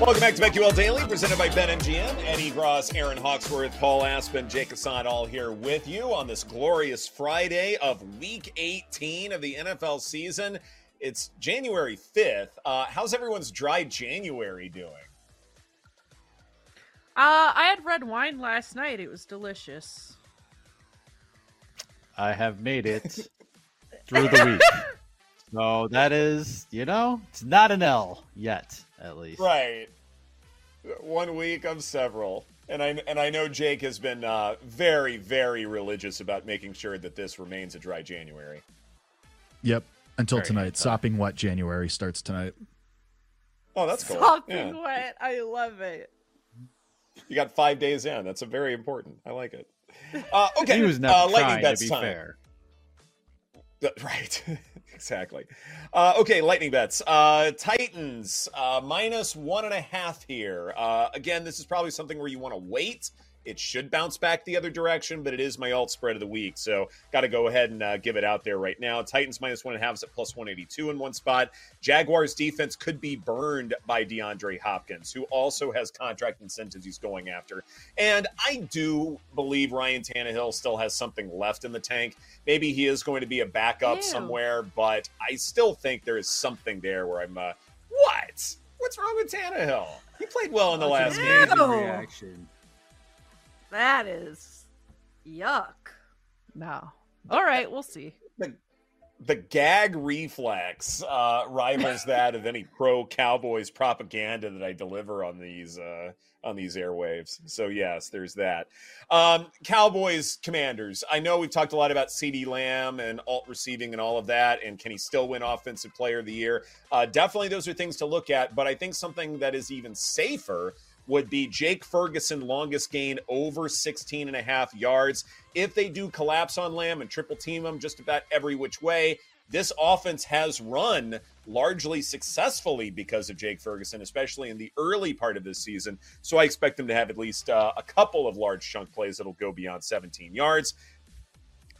Welcome back to BetQL Daily, presented by BetMGM. Ed Egros, Erin Hawksworth, Paul Aspen, Jake Assad, all here with you on this glorious Friday of Week 18 of the NFL season. It's January 5th. Uh, how's everyone's dry January doing? Uh, I had red wine last night. It was delicious. I have made it through the week. So that is, you know, it's not an L yet, at least. Right. One week of several. And I and I know Jake has been uh, very, very religious about making sure that this remains a dry January. Yep. Until Very tonight. Sopping wet January starts tonight. Oh, that's cool. Something Yeah. wet. I love it. You got five days in. That's a very important. I like it. Uh, okay, He was never uh, lightning trying, to be time. fair. Right, exactly. Uh, okay, lightning bets. Uh, Titans uh, minus one and a half here. Uh, again, this is probably something where you want to wait. It should bounce back the other direction, but it is my alt spread of the week, so got to go ahead and uh, give it out there right now. Titans minus one and a half is at plus one eighty two in one spot. Jaguars defense could be burned by DeAndre Hopkins, who also has contract incentives he's going after. And I do believe Ryan Tannehill still has something left in the tank. Maybe he is going to be a backup Ew. somewhere, but I still think there is something there where I'm, uh, what? What's wrong with Tannehill? He played well in the last Ew. game. reaction. That is yuck. No. All right, we'll see. the the gag reflex uh, rivals that of any pro Cowboys propaganda that I deliver on these uh, on these airwaves. So yes, there's that. Um, Cowboys Commanders. I know we've talked a lot about CeeDee Lamb and alt receiving and all of that, and can he still win Offensive Player of the Year? Uh, definitely, those are things to look at. But I think something that is even safer would be Jake Ferguson longest gain over 16 and a half yards. If they do collapse on Lamb and triple team him just about every which way, this offense has run largely successfully because of Jake Ferguson, especially in the early part of this season. So I expect them to have at least uh, a couple of large chunk plays that'll go beyond 17 yards.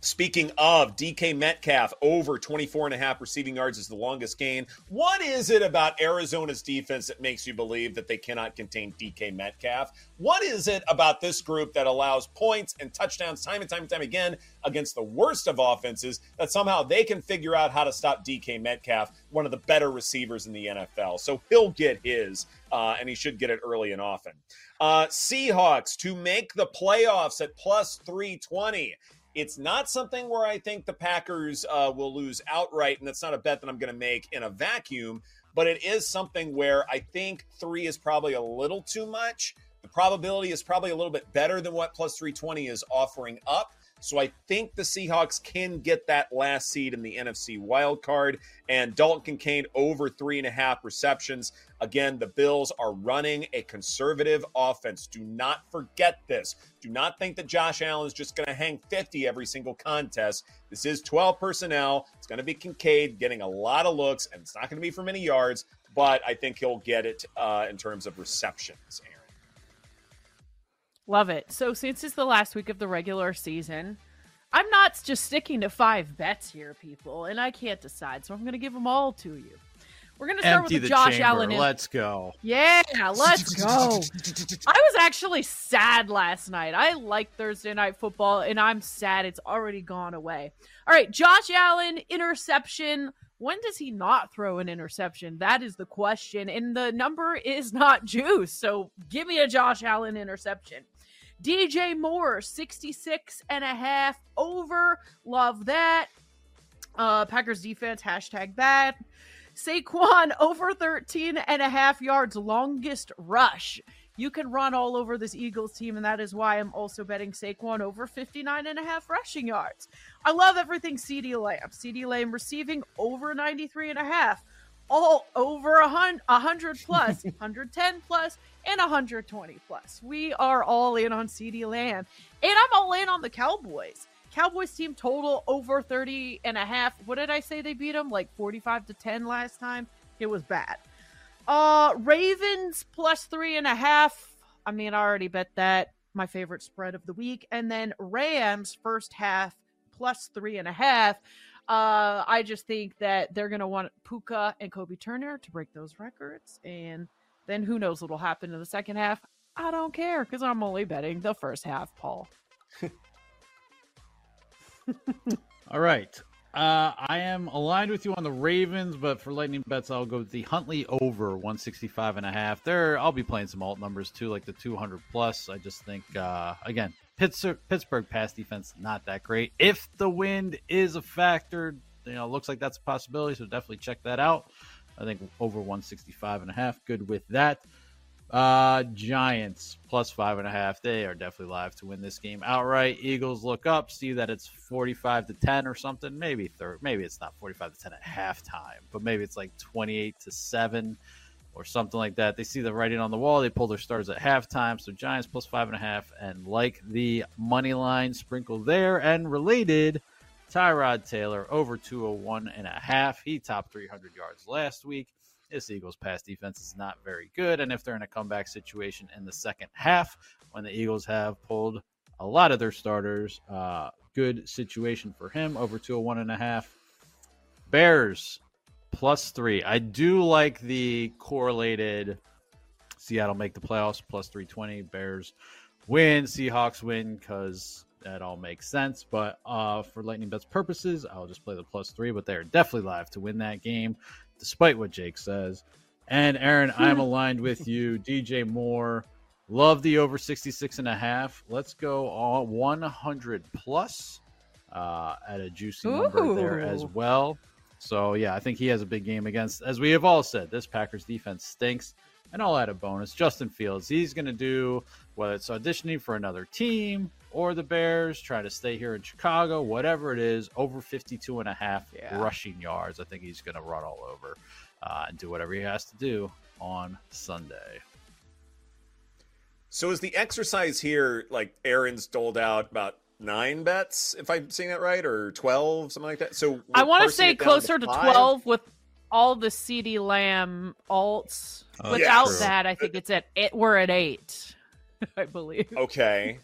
Speaking of DK Metcalf, over 24 and a half receiving yards is the longest gain. What is it about Arizona's defense that makes you believe that they cannot contain DK Metcalf? What is it about this group that allows points and touchdowns time and time and time again against the worst of offenses that somehow they can figure out how to stop DK Metcalf, one of the better receivers in the NFL? So he'll get his, uh, and he should get it early and often. Uh, Seahawks to make the playoffs at plus 320. It's not something where I think the Packers uh, will lose outright, and that's not a bet that I'm going to make in a vacuum. But it is something where I think three is probably a little too much. The probability is probably a little bit better than what plus 320 is offering up. So I think the Seahawks can get that last seed in the NFC wild card. And Dalton Kincaid over three and a half receptions. Again, the Bills are running a conservative offense. Do not forget this. Do not think that Josh Allen is just going to hang 50 every single contest. This is 12 personnel. It's going to be Kincaid getting a lot of looks, and it's not going to be for many yards, but I think he'll get it uh, in terms of receptions, Erin. Love it. So since it's the last week of the regular season, I'm not just sticking to five bets here, people, and I can't decide, so I'm going to give them all to you. We're gonna start Empty with the the Josh chamber. Allen. in- Let's go. Yeah, let's go. I was actually sad last night. I like Thursday night football, and I'm sad it's already gone away. All right, Josh Allen interception. When does he not throw an interception? That is the question. And the number is not juice. So give me a Josh Allen interception. DJ Moore, 66 and a half over. Love that. Uh, Packers defense, hashtag that. Saquon over 13 and a half yards, longest rush. You can run all over this Eagles team, and that is why I'm also betting Saquon over 59 and a half rushing yards. I love everything CeeDee Lamb. CeeDee Lamb receiving over 93 and a half, all over a hun- 100 plus, 110 plus, and 120 plus. We are all in on CeeDee Lamb, and I'm all in on the Cowboys. Cowboys team total over 30 and a half. What did I say they beat them? Like 45 to 10 last time? It was bad. Uh Ravens plus three and a half. I mean, I already bet that. My favorite spread of the week. And then Rams first half plus three and a half. Uh, I just think that they're gonna want Puka and Kobie Turner to break those records. And then who knows what'll happen in the second half. I don't care because I'm only betting the first half, Paul. All right. Uh, I am aligned with you on the Ravens, but for lightning bets, I'll go with the Huntley over 165 and a half. There, I'll be playing some alt numbers too, like the 200 plus. I just think, uh, again, Pittsburgh, Pittsburgh pass defense not that great. If the wind is a factor, you know, looks like that's a possibility. So definitely check that out. I think over 165 and a half. Good with that. Uh, Giants plus five and a half. They are definitely live to win this game outright. Eagles look up, see that it's 45 to 10 or something. Maybe third. Maybe it's not 45 to 10 at halftime, but maybe it's like 28 to seven or something like that. They see the writing on the wall. They pull their starters at halftime. So Giants plus five and a half, and like the money line sprinkle there and related. Tyrod Taylor over 201 and a half. He topped 300 yards last week. This Eagles pass defense is not very good. And if they're in a comeback situation in the second half, when the Eagles have pulled a lot of their starters, uh, good situation for him over 201 and a half. Bears plus three. I do like the correlated Seattle make the playoffs plus 320. Bears win, Seahawks win because that all makes sense. But uh, for Lightning Bets purposes, I'll just play the plus three. But they're definitely live to win that game, despite what Jake says. And Erin, I'm aligned with you. DJ Moore, love the over 66 and a half. Let's go all 100 plus uh, at a juicy number there as well. So yeah, I think he has a big game against, as we have all said, this Packers defense stinks. And I'll add a bonus. Justin Fields, he's going to do whether it's auditioning for another team or the Bears, try to stay here in Chicago, whatever it is, over 52 and a half Yeah. rushing yards. I think he's going to run all over uh, and do whatever he has to do on Sunday. So is the exercise here like Erin's doled out about nine bets, if I'm seeing that right, or twelve, something like that? So I want to say closer to, five? 12 with all the CeeDee Lamb alts. Oh, Without yes. that, I think it's at it. We're at eight, I believe. Okay.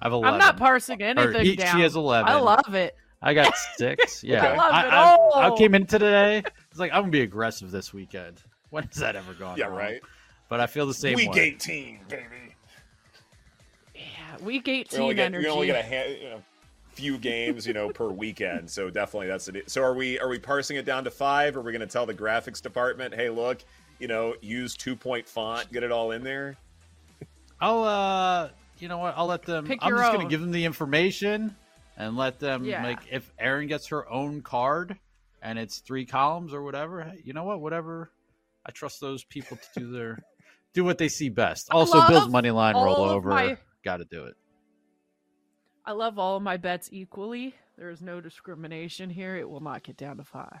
I have 11. I'm not parsing anything each- she has 11. I love it. I got six. Yeah. Okay. I love it I, all. I came in today. It's like, I'm going to be aggressive this weekend. When has that ever gone Yeah, wrong? right. But I feel the same Week way. 18, baby. Yeah, week We 18 only get, energy. we only get a ha- you know, few games, you know, per weekend. So definitely that's it. So are we are we parsing it down to five? Are we going to tell the graphics department, hey, look, you know, use two point font, get it all in there? I'll uh you know what? I'll let them Pick I'm just gonna give them the information and let them Yeah. like if Erin gets her own card and it's three columns or whatever, hey, you know what? Whatever. I trust those people to do their do what they see best. Also Bill's money line all of rollover. my- Gotta do it. I love all of my bets equally. There is no discrimination here. It will not get down to five.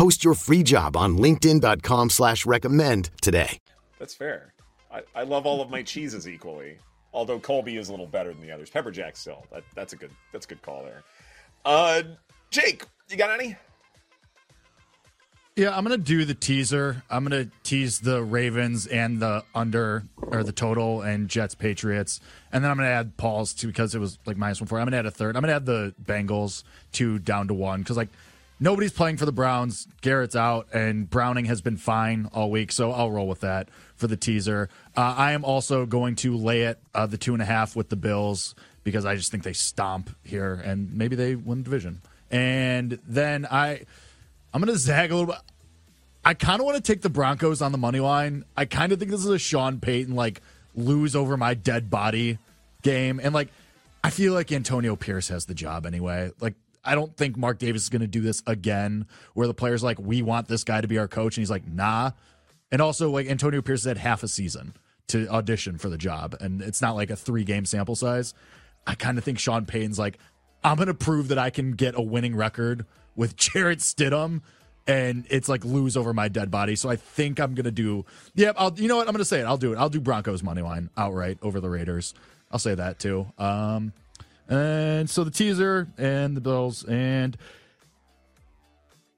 Post your free job on linkedin.com slash recommend today. That's fair. I, I love all of my cheeses equally. Although Colby is a little better than the others. Pepper Jack still. That, that's a good that's a good call there. Uh Jake, you got any? Yeah, I'm gonna do the teaser. I'm gonna tease the Ravens and the under or the total and Jets Patriots, and then I'm gonna add Paul's too because it was like minus one four. I'm gonna add a third. I'm gonna add the Bengals two down to one because like nobody's playing for the Browns. Garrett's out, and Browning has been fine all week, so I'll roll with that for the teaser. Uh, I am also going to lay it uh, the two and a half with the Bills because I just think they stomp here and maybe they win the division. And then I. I'm going to zag a little bit. I kind of want to take the Broncos on the money line. I kind of think this is a Sean Payton like lose over my dead body game, and like I feel like Antonio Pierce has the job anyway. Like I don't think Mark Davis is going to do this again, where the players like we want this guy to be our coach, and he's like nah. And also like Antonio Pierce had half a season to audition for the job, and it's not like a three game sample size. I kind of think Sean Payton's like I'm going to prove that I can get a winning record with Jarrett Stidham and it's like lose over my dead body. So I think I'm gonna do. Yeah, I'll. You know what? I'm gonna say it. I'll do it. I'll do Broncos money line outright over the Raiders. I'll say that too. Um, and so the teaser and the Bills and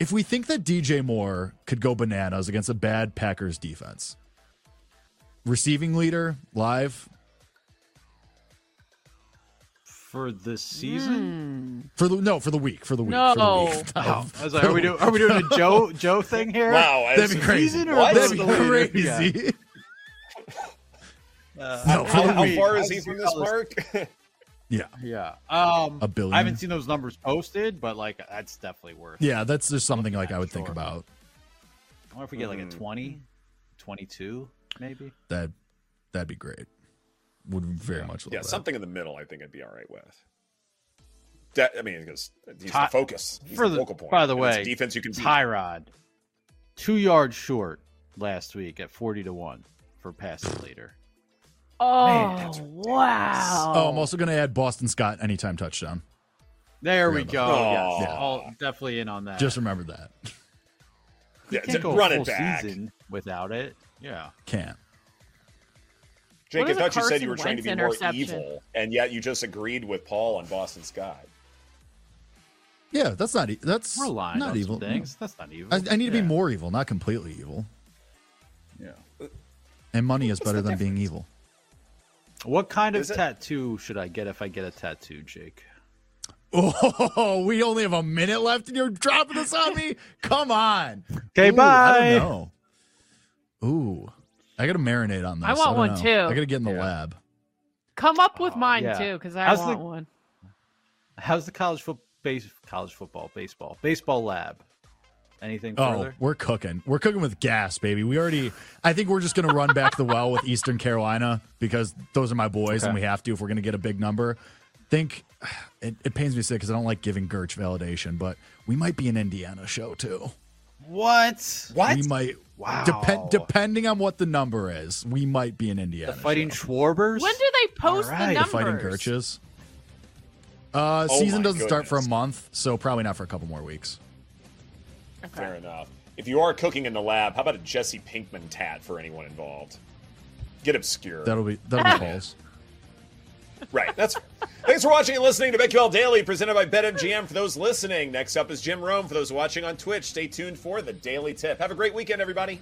if we think that DJ Moore could go bananas against a bad Packers defense, receiving leader live for the season. for the no for the week for the week. No. for the week. Oh, I was like, are we doing are we doing a Joe Joe thing here? Wow, That'd be crazy. Season or What? That'd be the leader? crazy. Uh, No, How, how far is he from this colors? mark? Yeah, Yeah. Um, A billion? I haven't seen those numbers posted, but like that's definitely worth. yeah. That's just something like Yeah, I would think about. I wonder if we get like a Mm. 20, 22, maybe. That that'd be great. Would very much love yeah, that. something in the middle I think I'd be all right with. That I mean, because he's Ty- the focus. He's For the the, focal point. by the and way, defense you can beat. Tyrod, two yards short last week at forty to one for passing leader. Oh that's wow! Oh, I'm also going to add Boston Scott anytime touchdown. There we go. about Yes, that. I'll definitely in on that. Just remember that. Yeah, Can't go a run full it back. season without it. Yeah. Can't. Jake, What I thought you said you were trying to be more evil, and yet you just agreed with Paul on Boston Scott. Yeah, that's not. E- that's We're aligned not evil. some things. That's not evil. I, I need to be more evil, not completely evil. Yeah. And money is better the than being evil. What kind of Is it- tattoo should I get if I get a tattoo, Jake? Oh, we only have a minute left, and you're dropping this on me. Come on. Okay, Ooh, bye. I don't know. Ooh, I got to marinate on this. I want don't one, know. too. I got to get in the Yeah. lab. Come up with mine yeah. too, because I How's want the- one. How's the college foot base college football baseball baseball lab? Anything Oh, further? we're cooking. We're cooking with gas, baby. We already. I think we're just going to run back the well with Eastern Carolina because those are my boys, and we have to if we're going to get a big number. Think it, it pains me to say because I don't like giving Gerch validation, but we might be an Indiana show too. What? What? We might. Wow. Depend, depending on what the number is, we might be an Indiana. The fighting show. Schwarbers? When do they post All the right. the fighting Gerches. Uh, Oh season doesn't start for a month, so probably not for a couple more weeks. Fair enough. If you are cooking in the lab, how about a Jesse Pinkman tat for anyone involved? Get obscure. That'll be that'll be Paul's. Right. That's. Thanks for watching and listening to BetQL Daily, presented by BetMGM. For those listening, next up is Jim Rome. For those watching on Twitch, stay tuned for the Daily Tip. Have a great weekend, everybody.